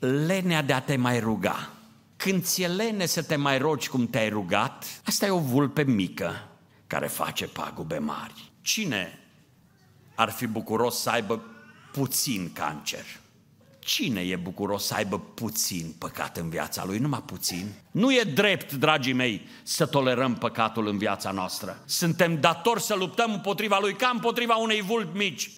lenea de a te mai ruga. Când ți-e lene să te mai rogi cum te-ai rugat, asta e o vulpe mică care face pagube mari. Cine ar fi bucuros să aibă puțin cancer? Cine e bucuros să aibă puțin păcat în viața lui? Numai puțin. Nu e drept, dragii mei, să tolerăm păcatul în viața noastră. Suntem datori să luptăm împotriva lui ca împotriva unei vulpi mici.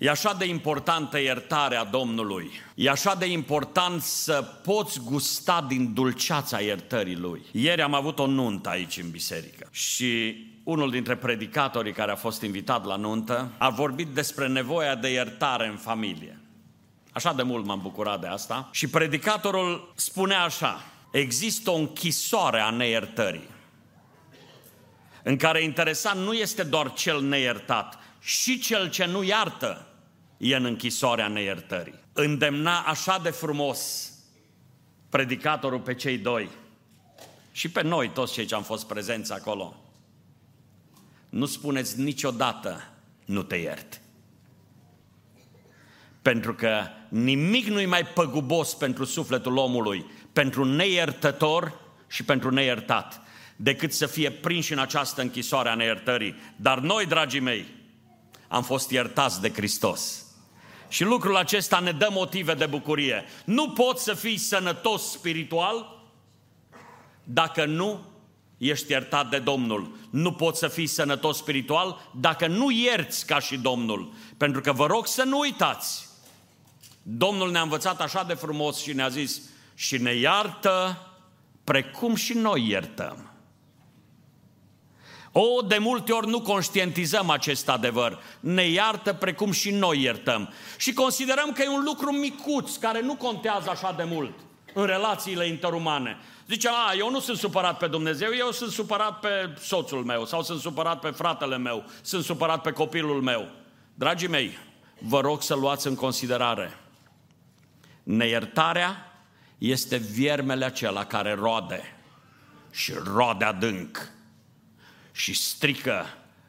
E așa de importantă iertarea Domnului. E așa de important să poți gusta din dulceața iertării Lui. Ieri am avut o nuntă aici în biserică și unul dintre predicatorii care a fost invitat la nuntă a vorbit despre nevoia de iertare în familie. Așa de mult m-am bucurat de asta. Și predicatorul spune așa, există o închisoare a neiertării, în care interesant nu este doar cel neiertat, și cel ce nu iartă e în închisoarea neiertării. Îndemna așa de frumos predicatorul pe cei doi și pe noi, toți cei ce am fost prezenți acolo. Nu spuneți niciodată, nu te iert. Pentru că nimic nu-i mai păgubos pentru sufletul omului, pentru neiertător și pentru neiertat, decât să fie prinși în această închisoare a neiertării. Dar noi, dragii mei, am fost iertați de Hristos. Și lucrul acesta ne dă motive de bucurie. Nu poți să fii sănătos spiritual dacă nu ești iertat de Domnul. Nu poți să fii sănătos spiritual dacă nu ierți ca și Domnul. Pentru că vă rog să nu uitați. Domnul ne-a învățat așa de frumos și ne-a zis și ne iartă precum și noi iertăm. O, de multe ori nu conștientizăm acest adevăr. Ne iartă precum și noi iertăm. Și considerăm că e un lucru micuț, care nu contează așa de mult în relațiile interumane. Zice, a, eu nu sunt supărat pe Dumnezeu, eu sunt supărat pe soțul meu, sau sunt supărat pe fratele meu, sunt supărat pe copilul meu. Dragii mei, vă rog să luați în considerare. Neiertarea este viermele acela care roade și roade adânc și strică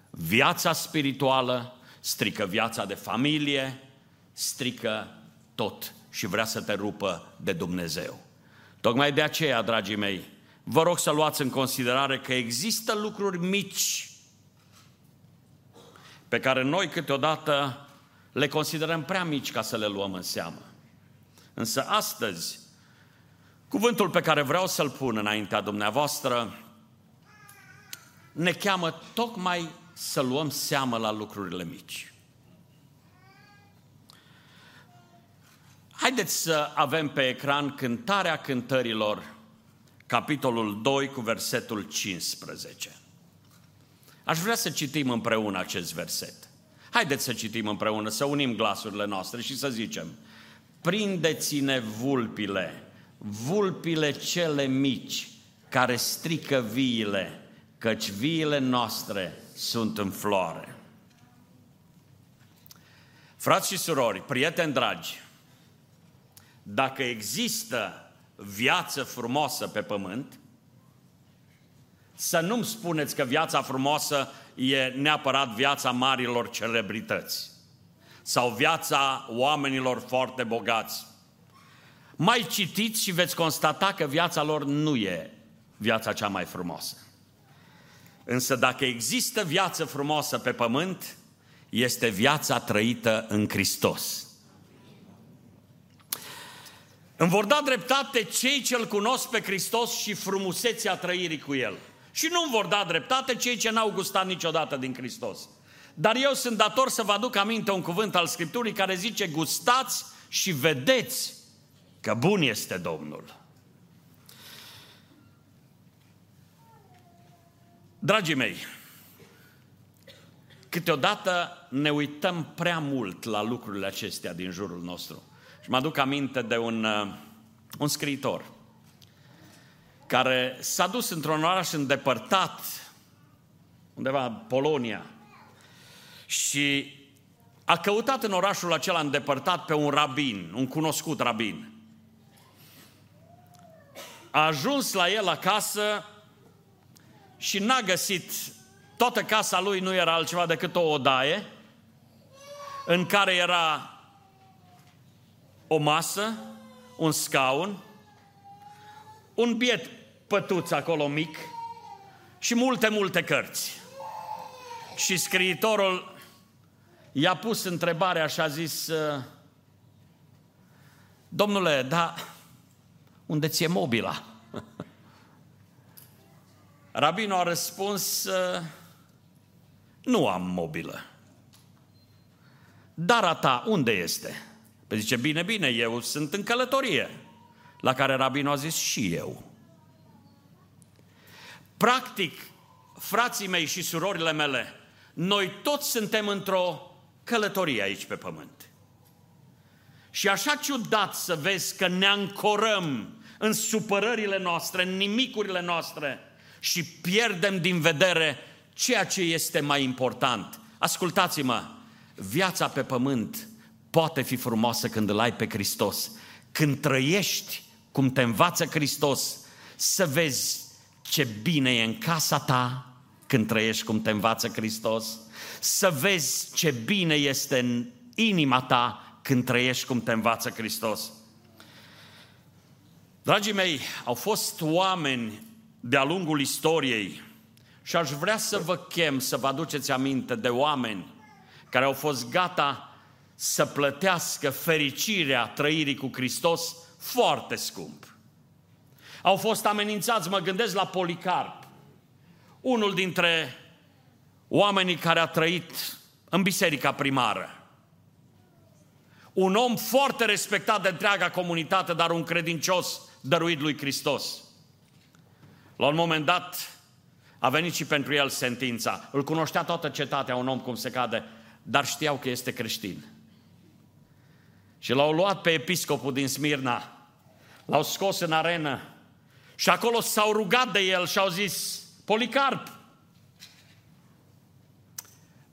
viața spirituală, strică viața de familie, strică tot și vrea să te rupă de Dumnezeu. Tocmai de aceea, dragii mei, vă rog să luați în considerare că există lucruri mici pe care noi câteodată le considerăm prea mici ca să le luăm în seamă. Însă astăzi, cuvântul pe care vreau să-l pun înaintea dumneavoastră ne cheamă tocmai să luăm seamă la lucrurile mici. Haideți să avem pe ecran cântarea cântărilor, capitolul 2 cu versetul 15. Aș vrea să citim împreună acest verset. Haideți să citim împreună, să unim glasurile noastre și să zicem Prindeți-ne vulpile, vulpile cele mici, care strică viile, căci viile noastre sunt în floare. Frați și surori, prieteni dragi, dacă există viață frumoasă pe pământ, să nu-mi spuneți că viața frumoasă e neapărat viața marilor celebrități sau viața oamenilor foarte bogați. Mai citiți și veți constata că viața lor nu e viața cea mai frumoasă. Însă dacă există viață frumoasă pe pământ, este viața trăită în Hristos. Îmi vor da dreptate cei ce-L cunosc pe Hristos și frumusețea trăirii cu El. Și nu îmi vor da dreptate cei ce n-au gustat niciodată din Hristos. Dar eu sunt dator să vă aduc aminte un cuvânt al Scripturii care zice gustați și vedeți că bun este Domnul. Dragii mei, câteodată ne uităm prea mult la lucrurile acestea din jurul nostru. Și mă aduc aminte de un, uh, un scriitor care s-a dus într-un oraș îndepărtat, undeva în Polonia, și a căutat în orașul acela îndepărtat pe un rabin, un cunoscut rabin. A ajuns la el acasă și n-a găsit, toată casa lui nu era altceva decât o odaie în care era o masă, un scaun, un biet pătuț acolo mic și multe, multe cărți. Și scriitorul i-a pus întrebarea și a zis, Domnule, da, unde ți-e mobila? Rabinul a răspuns, nu am mobilă. Dar a ta unde este? Păi zice, bine, bine, eu sunt în călătorie. La care rabinul a zis, și eu. Practic, frații mei și surorile mele, noi toți suntem într-o călătorie aici pe pământ. Și așa ciudat să vezi că ne ancorăm în supărările noastre, în nimicurile noastre și pierdem din vedere ceea ce este mai important. Ascultați-mă, viața pe pământ poate fi frumoasă când îl ai pe Hristos. Când trăiești cum te învață Hristos, să vezi ce bine e în casa ta când trăiești cum te învață Hristos, să vezi ce bine este în inima ta când trăiești cum te învață Hristos. Dragii mei, au fost oameni de-a lungul istoriei și aș vrea să vă chem să vă aduceți aminte de oameni care au fost gata să plătească fericirea trăirii cu Hristos foarte scump. Au fost amenințați, mă gândesc la Policarp, unul dintre oamenii care a trăit în biserica primară. Un om foarte respectat de întreaga comunitate, dar un credincios dăruit lui Hristos. La un moment dat a venit și pentru el sentința. Îl cunoștea toată cetatea, un om cum se cade, dar știau că este creștin. Și l-au luat pe episcopul din Smirna, l-au scos în arenă și acolo s-au rugat de el și au zis, Policarp,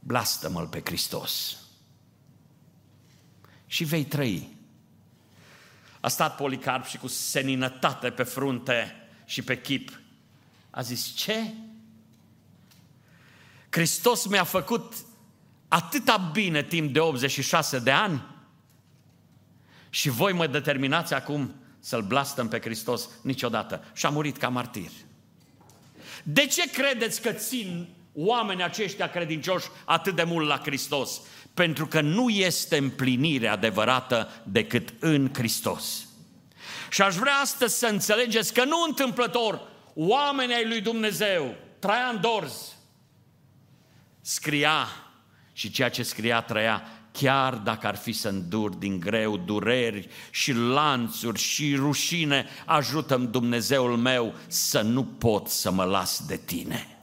blastă-mă pe Hristos și vei trăi. A stat Policarp și cu seninătate pe frunte și pe chip. A zis, ce? Hristos mi-a făcut atâta bine timp de 86 de ani și voi mă determinați acum să-L blastăm pe Hristos niciodată. Și a murit ca martir. De ce credeți că țin oamenii aceștia credincioși atât de mult la Hristos? Pentru că nu este împlinire adevărată decât în Hristos. Și aș vrea astăzi să înțelegeți că nu întâmplător oamenii ai lui Dumnezeu, Traian Dorz, scria și ceea ce scria trăia, chiar dacă ar fi să îndur din greu dureri și lanțuri și rușine, ajută-mi Dumnezeul meu să nu pot să mă las de tine.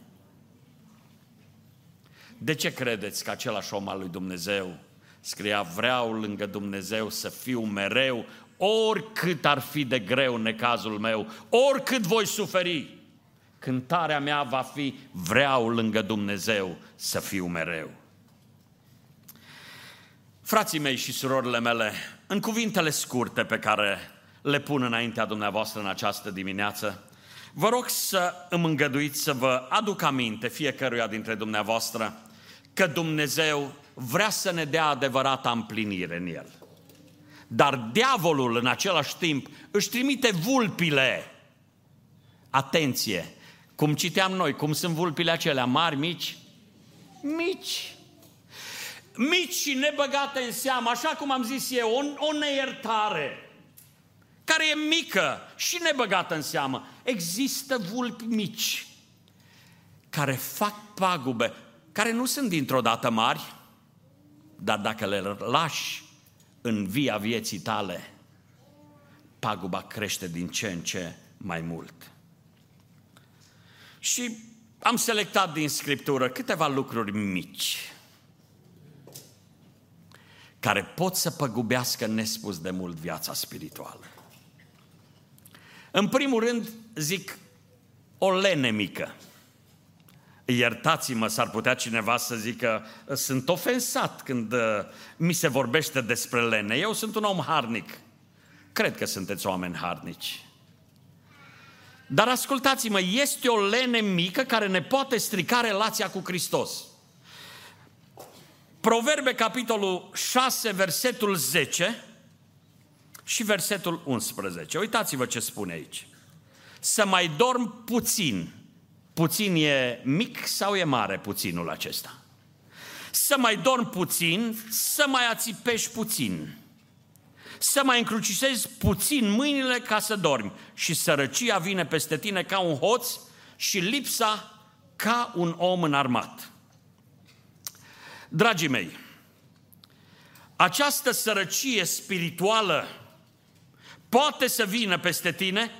De ce credeți că același om al lui Dumnezeu scria, vreau lângă Dumnezeu să fiu mereu, oricât ar fi de greu necazul meu, oricât voi suferi, cântarea mea va fi, vreau lângă Dumnezeu să fiu mereu. Frații mei și surorile mele, în cuvintele scurte pe care le pun înaintea dumneavoastră în această dimineață, vă rog să îmi îngăduiți să vă aduc aminte fiecăruia dintre dumneavoastră că Dumnezeu vrea să ne dea adevărata împlinire în El. Dar diavolul în același timp își trimite vulpile. Atenție! Cum citeam noi, cum sunt vulpile acelea, mari, mici? Mici! mici și nebăgate în seamă, așa cum am zis eu, o, o neiertare care e mică și nebăgată în seamă. Există vulpi mici care fac pagube, care nu sunt dintr-o dată mari, dar dacă le lași în via vieții tale, paguba crește din ce în ce mai mult. Și am selectat din Scriptură câteva lucruri mici care pot să păgubească nespus de mult viața spirituală. În primul rând, zic, o lene mică. Iertați-mă, s-ar putea cineva să zică, sunt ofensat când uh, mi se vorbește despre lene. Eu sunt un om harnic. Cred că sunteți oameni harnici. Dar ascultați-mă, este o lene mică care ne poate strica relația cu Hristos. Proverbe, capitolul 6, versetul 10, Și versetul 11. Uitați-vă ce spune aici. Să mai dorm puțin. Puțin e mic sau e mare puținul acesta? Să mai dorm puțin, să mai ațipești puțin. Să mai încrucișezi puțin mâinile ca să dormi. Și sărăcia vine peste tine ca un hoț și lipsa ca un om înarmat. Dragii mei, această sărăcie spirituală poate să vină peste tine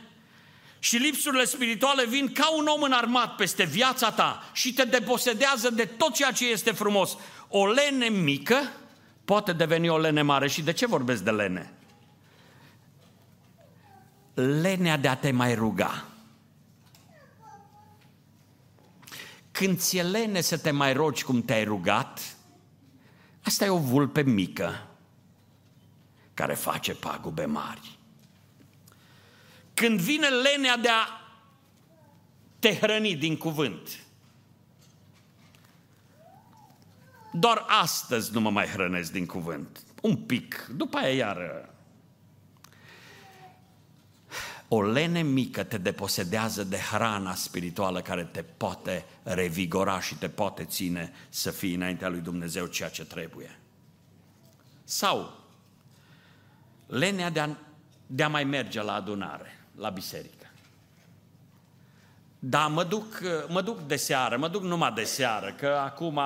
și lipsurile spirituale vin ca un om înarmat peste viața ta și te deposedează de tot ceea ce este frumos. O lene mică poate deveni o lene mare. Și de ce vorbesc de lene? Lenea de a te mai ruga. Când ți-e lene să te mai rogi cum te-ai rugat, asta e o vulpe mică care face pagube mari. Când vine lenea de a te hrăni din cuvânt, doar astăzi nu mă mai hrănesc din cuvânt. Un pic, după aia iară o lene mică te deposedează de hrana spirituală care te poate revigora și te poate ține să fii înaintea lui Dumnezeu ceea ce trebuie. Sau lenea de a, de a mai merge la adunare, la biserică. Da, mă duc, mă duc de seară, mă duc numai de seară, că acum,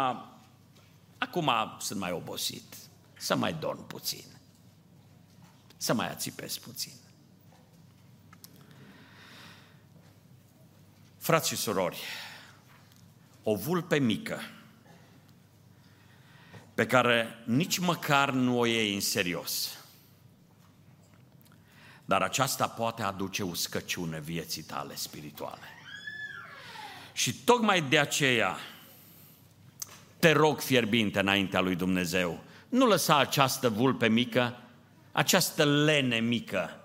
acum sunt mai obosit. Să mai dorm puțin. Să mai ațipez puțin. Frați și surori, o vulpe mică pe care nici măcar nu o iei în serios, dar aceasta poate aduce uscăciune vieții tale spirituale. Și tocmai de aceea te rog fierbinte înaintea lui Dumnezeu, nu lăsa această vulpe mică, această lene mică,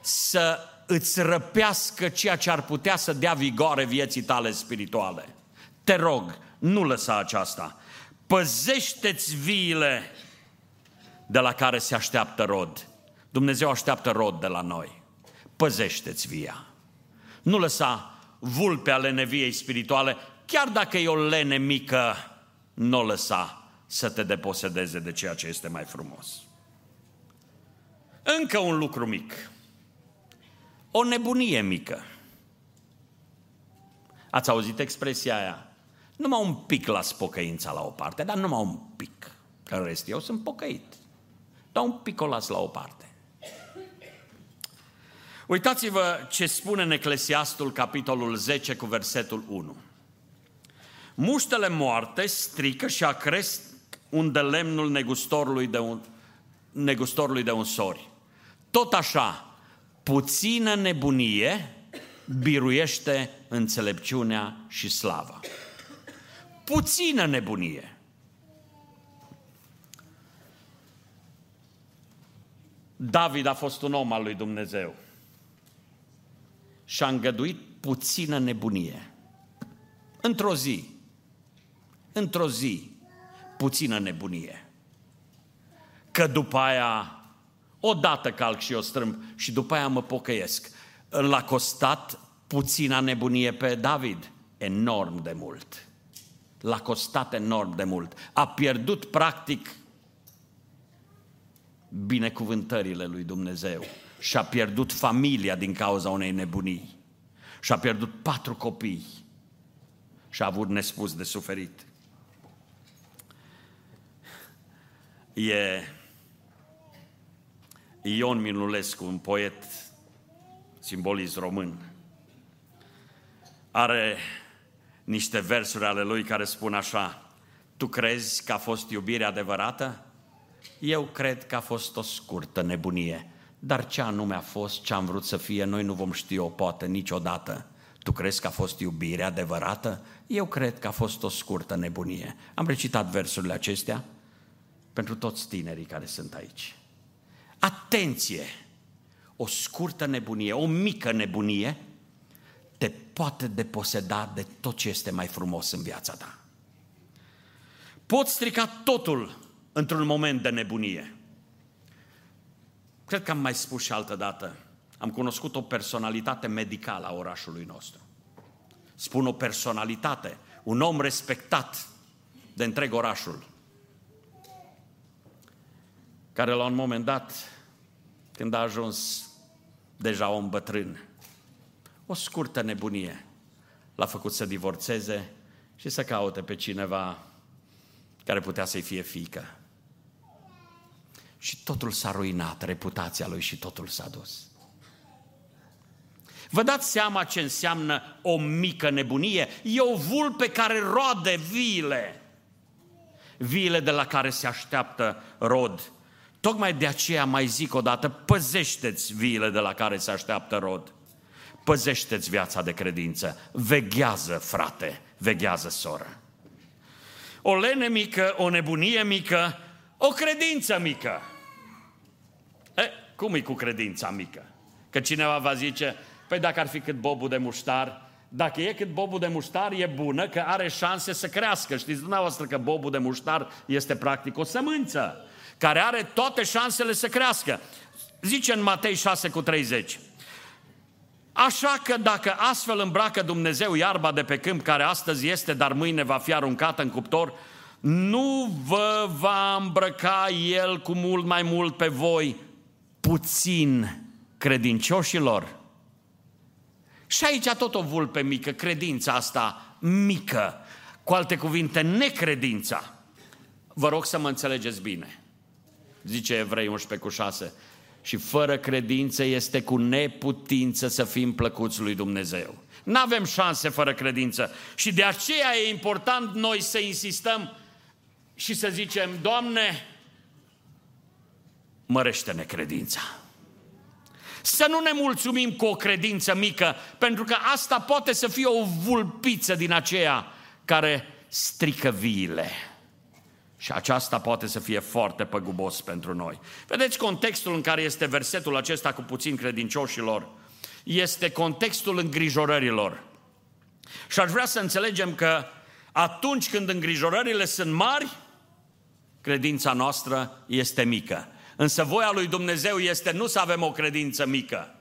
să îți răpească ceea ce ar putea să dea vigoare vieții tale spirituale. Te rog, nu lăsa aceasta. Păzește-ți viile de la care se așteaptă rod. Dumnezeu așteaptă rod de la noi. Păzește-ți via. Nu lăsa vulpe ale neviei spirituale, chiar dacă e o lene mică, nu o lăsa să te deposedeze de ceea ce este mai frumos. Încă un lucru mic o nebunie mică. Ați auzit expresia aia? Numai un pic las pocăința la o parte, dar numai un pic. Că în rest eu sunt pocăit. Dar un pic o las la o parte. Uitați-vă ce spune în Eclesiastul, capitolul 10, cu versetul 1. Muștele moarte strică și acresc unde lemnul negustorului de, un, negustorului de unsori. Tot așa, puțină nebunie biruiește înțelepciunea și slava. Puțină nebunie. David a fost un om al lui Dumnezeu și a îngăduit puțină nebunie. Într-o zi, într-o zi, puțină nebunie. Că după aia Odată calc și o strâmb și după aia mă pocăiesc. L-a costat puțina nebunie pe David? Enorm de mult. L-a costat enorm de mult. A pierdut practic binecuvântările lui Dumnezeu și a pierdut familia din cauza unei nebunii. Și a pierdut patru copii și a avut nespus de suferit. E Ion Minulescu, un poet simbolist român, are niște versuri ale lui care spun așa, tu crezi că a fost iubire adevărată? Eu cred că a fost o scurtă nebunie, dar ce anume a fost, ce am vrut să fie, noi nu vom ști-o poate niciodată. Tu crezi că a fost iubire adevărată? Eu cred că a fost o scurtă nebunie. Am recitat versurile acestea pentru toți tinerii care sunt aici. Atenție! O scurtă nebunie, o mică nebunie te poate deposeda de tot ce este mai frumos în viața ta. Poți strica totul într-un moment de nebunie. Cred că am mai spus și altă dată. Am cunoscut o personalitate medicală a orașului nostru. Spun o personalitate, un om respectat de întreg orașul, care la un moment dat, când a ajuns deja om bătrân, o scurtă nebunie l-a făcut să divorțeze și să caute pe cineva care putea să-i fie fică. Și totul s-a ruinat, reputația lui și totul s-a dus. Vă dați seama ce înseamnă o mică nebunie? E o vulpe care roade viile. Viile de la care se așteaptă rod. Tocmai de aceea mai zic o dată, păzește-ți viile de la care se așteaptă rod. Păzește-ți viața de credință. Veghează, frate, veghează, soră. O lene mică, o nebunie mică, o credință mică. E, cum e cu credința mică? Că cineva va zice, păi dacă ar fi cât bobul de muștar, dacă e cât bobul de muștar, e bună, că are șanse să crească. Știți dumneavoastră că bobul de muștar este practic o sămânță, care are toate șansele să crească. Zice în Matei 6 cu 30. Așa că dacă astfel îmbracă Dumnezeu iarba de pe câmp, care astăzi este, dar mâine va fi aruncată în cuptor, nu vă va îmbrăca El cu mult mai mult pe voi, puțin credincioșilor. Și aici tot o vulpe mică, credința asta mică, cu alte cuvinte, necredința. Vă rog să mă înțelegeți bine. Zice Evrei 11 cu 6. Și fără credință este cu neputință să fim plăcuți lui Dumnezeu. Nu avem șanse fără credință. Și de aceea e important noi să insistăm și să zicem, Doamne, mărește-ne credința. Să nu ne mulțumim cu o credință mică, pentru că asta poate să fie o vulpiță din aceea care strică viile. Și aceasta poate să fie foarte păgubos pentru noi. Vedeți contextul în care este versetul acesta cu puțin credincioșilor? Este contextul îngrijorărilor. Și aș vrea să înțelegem că atunci când îngrijorările sunt mari, credința noastră este mică. Însă voia lui Dumnezeu este nu să avem o credință mică,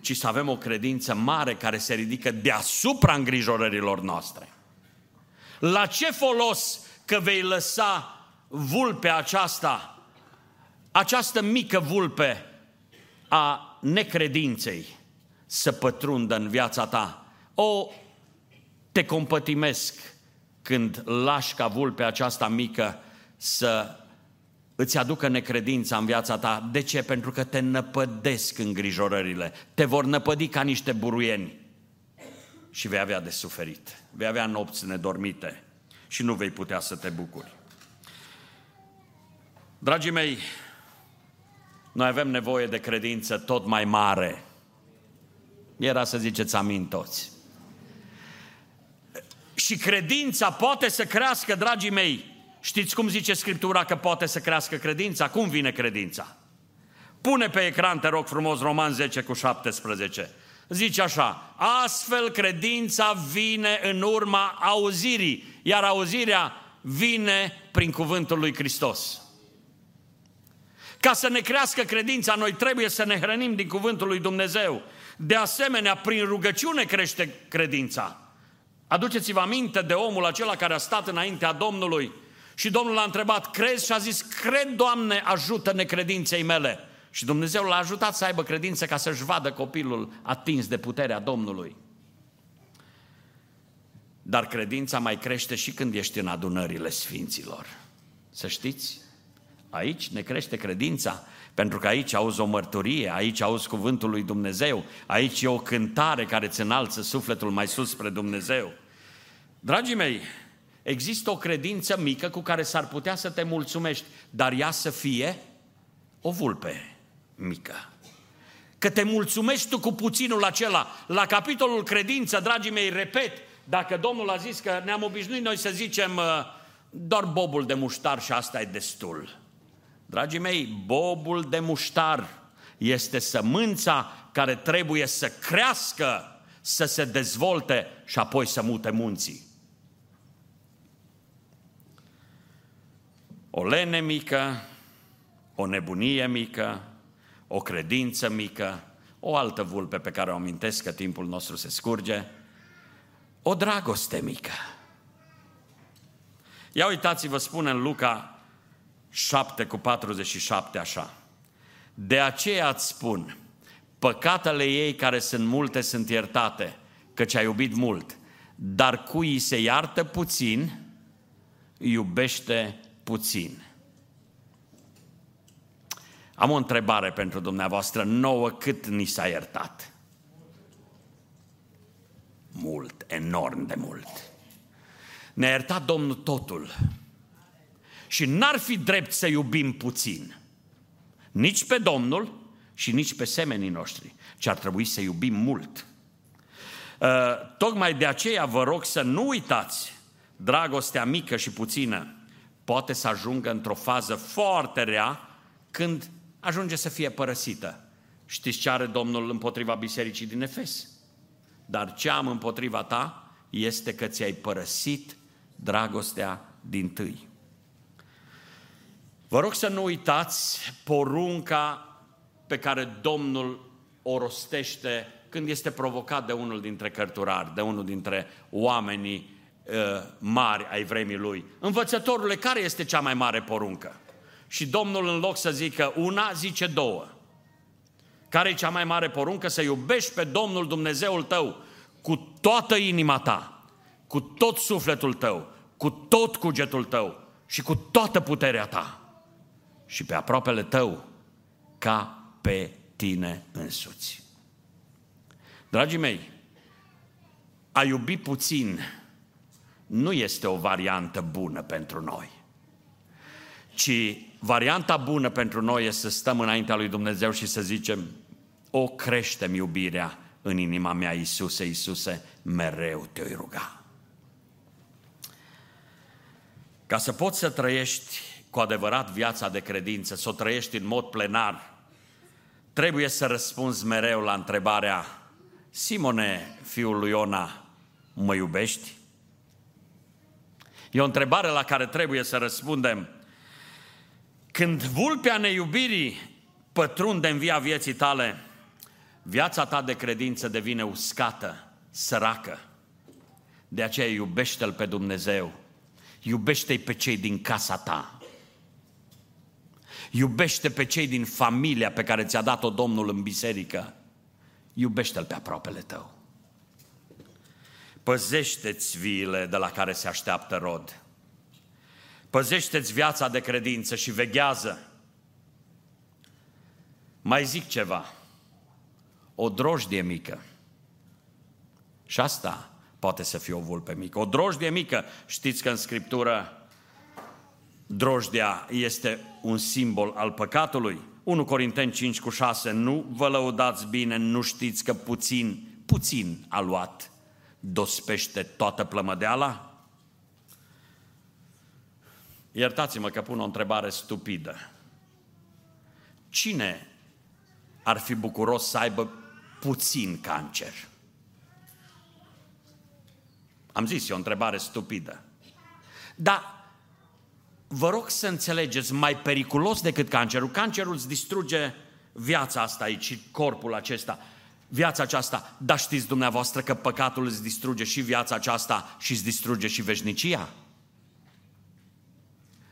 ci să avem o credință mare care se ridică deasupra îngrijorărilor noastre. La ce folos că vei lăsa vulpea aceasta, această mică vulpe a necredinței să pătrundă în viața ta? O, te compătimesc când lași ca vulpea aceasta mică să îți aducă necredința în viața ta. De ce? Pentru că te năpădesc îngrijorările. Te vor năpădi ca niște buruieni. Și vei avea de suferit. Vei avea nopți nedormite și nu vei putea să te bucuri. Dragii mei, noi avem nevoie de credință tot mai mare. Era să ziceți amin toți. Și credința poate să crească, dragii mei, Știți cum zice Scriptura că poate să crească credința? Cum vine credința? Pune pe ecran, te rog frumos, Roman 10 cu 17. Zice așa, astfel credința vine în urma auzirii, iar auzirea vine prin cuvântul lui Hristos. Ca să ne crească credința, noi trebuie să ne hrănim din cuvântul lui Dumnezeu. De asemenea, prin rugăciune crește credința. Aduceți-vă aminte de omul acela care a stat înaintea Domnului și Domnul l-a întrebat, crezi? Și a zis, cred, Doamne, ajută necredinței mele. Și Dumnezeu l-a ajutat să aibă credință ca să-și vadă copilul atins de puterea Domnului. Dar credința mai crește și când ești în adunările sfinților. Să știți, aici ne crește credința, pentru că aici auzi o mărturie, aici auzi cuvântul lui Dumnezeu, aici e o cântare care îți înalță sufletul mai sus spre Dumnezeu. Dragii mei, Există o credință mică cu care s-ar putea să te mulțumești, dar ea să fie o vulpe mică. Că te mulțumești tu cu puținul acela. La capitolul credință, dragii mei, repet, dacă Domnul a zis că ne-am obișnuit noi să zicem uh, doar bobul de muștar și asta e destul. Dragii mei, bobul de muștar este sămânța care trebuie să crească, să se dezvolte și apoi să mute munții. O lene mică, o nebunie mică, o credință mică, o altă vulpe pe care o amintesc că timpul nostru se scurge, o dragoste mică. Ia uitați-vă, spune în Luca 7 cu 47 așa. De aceea îți spun, păcatele ei care sunt multe sunt iertate, căci ai iubit mult, dar cui se iartă puțin, iubește puțin. Am o întrebare pentru dumneavoastră, nouă cât ni s-a iertat? Mult, enorm de mult. Ne-a iertat Domnul totul. Și n-ar fi drept să iubim puțin. Nici pe Domnul și nici pe semenii noștri, ci ar trebui să iubim mult. Uh, tocmai de aceea vă rog să nu uitați, dragostea mică și puțină poate să ajungă într-o fază foarte rea când ajunge să fie părăsită. Știți ce are Domnul împotriva bisericii din Efes? Dar ce am împotriva ta este că ți-ai părăsit dragostea din tâi. Vă rog să nu uitați porunca pe care Domnul o rostește când este provocat de unul dintre cărturari, de unul dintre oamenii uh, mari ai vremii lui. Învățătorule, care este cea mai mare poruncă? Și Domnul în loc să zică una, zice două. Care e cea mai mare poruncă? Să iubești pe Domnul Dumnezeul tău cu toată inima ta, cu tot sufletul tău, cu tot cugetul tău și cu toată puterea ta și pe aproapele tău ca pe tine însuți. Dragii mei, a iubi puțin nu este o variantă bună pentru noi, ci varianta bună pentru noi este să stăm înaintea lui Dumnezeu și să zicem, o creștem iubirea în inima mea, Iisuse, Iisuse, mereu te-oi ruga. Ca să poți să trăiești cu adevărat viața de credință, să o trăiești în mod plenar, trebuie să răspunzi mereu la întrebarea Simone, fiul lui Iona, mă iubești? E o întrebare la care trebuie să răspundem. Când vulpea neiubirii pătrunde în via vieții tale, viața ta de credință devine uscată, săracă. De aceea iubește-L pe Dumnezeu, iubește-i pe cei din casa ta, Iubește pe cei din familia pe care ți-a dat-o Domnul în biserică. Iubește-l pe aproapele tău. Păzește-ți viile de la care se așteaptă rod. Păzește-ți viața de credință și veghează. Mai zic ceva. O drojdie mică. Și asta poate să fie o vulpe mică. O drojdie mică, știți că în Scriptură drojdia este un simbol al păcatului. 1 Corinteni 5 cu 6, nu vă lăudați bine, nu știți că puțin, puțin a luat, dospește toată plămădeala? Iertați-mă că pun o întrebare stupidă. Cine ar fi bucuros să aibă puțin cancer? Am zis, e o întrebare stupidă. Dar vă rog să înțelegeți, mai periculos decât cancerul. Cancerul îți distruge viața asta aici, corpul acesta, viața aceasta. Dar știți dumneavoastră că păcatul îți distruge și viața aceasta și îți distruge și veșnicia?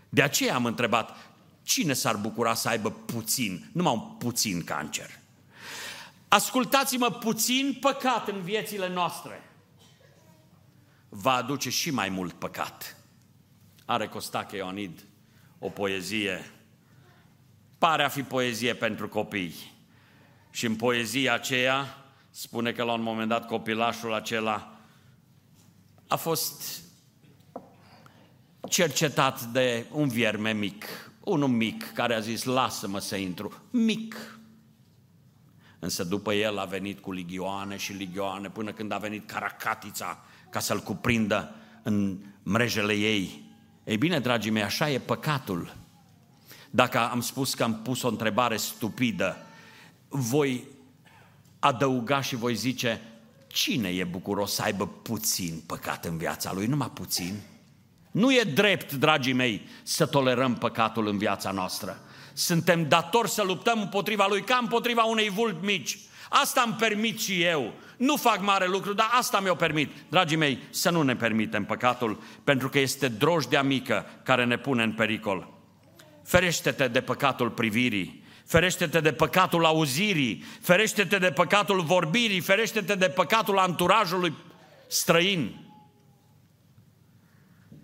De aceea am întrebat, cine s-ar bucura să aibă puțin, numai un puțin cancer? Ascultați-mă, puțin păcat în viețile noastre va aduce și mai mult păcat are Costache Ionid o poezie, pare a fi poezie pentru copii. Și în poezia aceea spune că la un moment dat copilașul acela a fost cercetat de un vierme mic, unul mic care a zis lasă-mă să intru, mic. Însă după el a venit cu ligioane și ligioane până când a venit caracatița ca să-l cuprindă în mrejele ei. Ei bine, dragii mei, așa e păcatul. Dacă am spus că am pus o întrebare stupidă, voi adăuga și voi zice, cine e bucuros să aibă puțin păcat în viața lui, numai puțin? Nu e drept, dragii mei, să tolerăm păcatul în viața noastră. suntem datori să luptăm împotriva lui ca împotriva unei vulpi mici. Asta îmi permit și eu. Nu fac mare lucru, dar asta mi-o permit. Dragii mei, să nu ne permitem păcatul, pentru că este drojdea mică care ne pune în pericol. Ferește-te de păcatul privirii, ferește-te de păcatul auzirii, ferește-te de păcatul vorbirii, ferește-te de păcatul anturajului străin.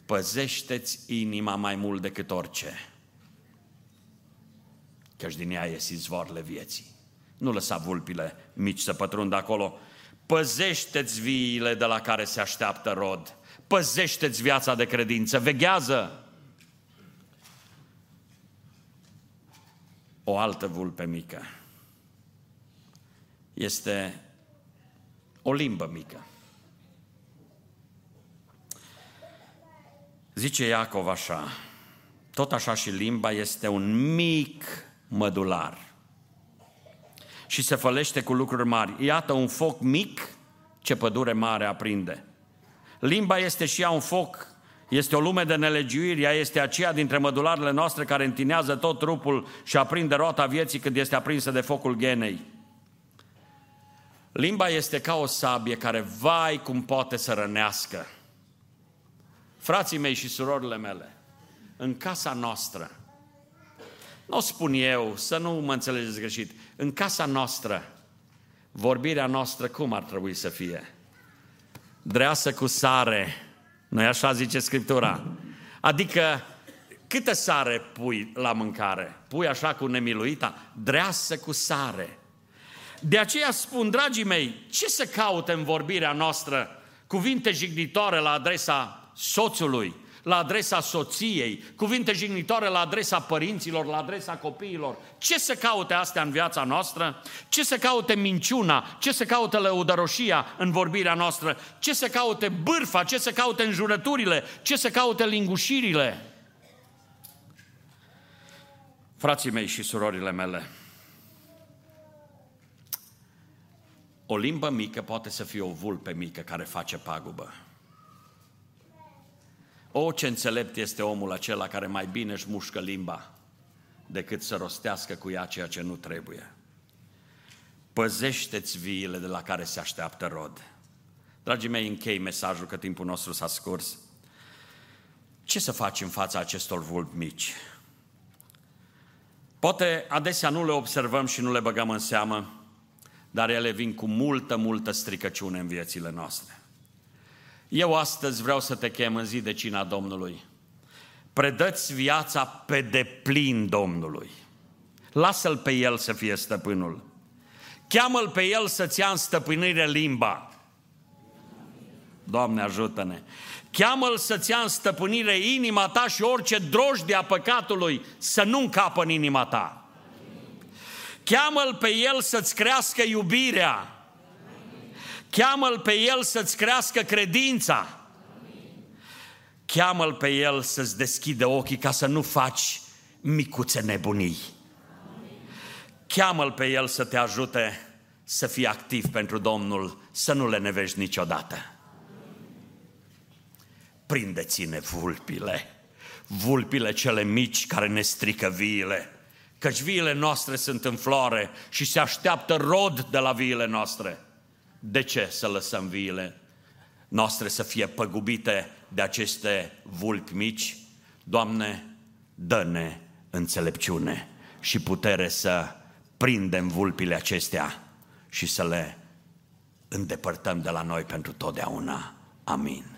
Păzește-ți inima mai mult decât orice, căci din ea ies izvoarele vieții. Nu lăsa vulpile mici să pătrundă acolo. Păzește-ți viile de la care se așteaptă rod. Păzește-ți viața de credință. Veghează. O altă vulpe mică este o limbă mică. Zice Iacov așa, tot așa și limba este un mic mădular și se fălește cu lucruri mari. Iată un foc mic ce pădure mare aprinde. Limba este și ea un foc, este o lume de nelegiuiri, ea este aceea dintre mădularele noastre care întinează tot trupul și aprinde roata vieții când este aprinsă de focul genei. Limba este ca o sabie care, vai cum poate să rănească. Frații mei și surorile mele, în casa noastră, nu o spun eu, să nu mă înțelegeți greșit, în casa noastră, vorbirea noastră cum ar trebui să fie? Dreasă cu sare, nu așa zice Scriptura? Adică câtă sare pui la mâncare? Pui așa cu nemiluita? Dreasă cu sare. De aceea spun, dragii mei, ce să caute în vorbirea noastră cuvinte jignitoare la adresa soțului, la adresa soției, cuvinte jignitoare la adresa părinților, la adresa copiilor. Ce să caute astea în viața noastră? Ce să caute minciuna? Ce să caute lăudăroșia în vorbirea noastră? Ce să caute bârfa? Ce să caute înjurăturile? Ce să caute lingușirile? Frații mei și surorile mele, o limbă mică poate să fie o vulpe mică care face pagubă. O, ce înțelept este omul acela care mai bine își mușcă limba decât să rostească cu ea ceea ce nu trebuie. Păzește-ți viile de la care se așteaptă rod. Dragii mei, închei mesajul că timpul nostru s-a scurs. Ce să faci în fața acestor vulpi mici? Poate adesea nu le observăm și nu le băgăm în seamă, dar ele vin cu multă, multă stricăciune în viețile noastre. Eu astăzi vreau să te chem în zi de cina Domnului. Predăți viața pe deplin Domnului. Lasă-L pe El să fie stăpânul. Cheamă-L pe El să-ți ia în stăpânire limba. Doamne ajută-ne! Cheamă-L să-ți ia în stăpânire inima ta și orice drojde a păcatului să nu încapă în inima ta. Cheamă-L pe El să-ți crească iubirea. Cheamă-L pe El să-ți crească credința. Cheamă-L pe El să-ți deschidă ochii ca să nu faci micuțe nebunii. Cheamă-L pe El să te ajute să fii activ pentru Domnul, să nu le nevești niciodată. Prindeți-ne vulpile, vulpile cele mici care ne strică viile, căci viile noastre sunt în floare și se așteaptă rod de la viile noastre. De ce să lăsăm viile noastre să fie păgubite de aceste vulpi mici? Doamne, dă-ne înțelepciune și putere să prindem vulpile acestea și să le îndepărtăm de la noi pentru totdeauna. Amin.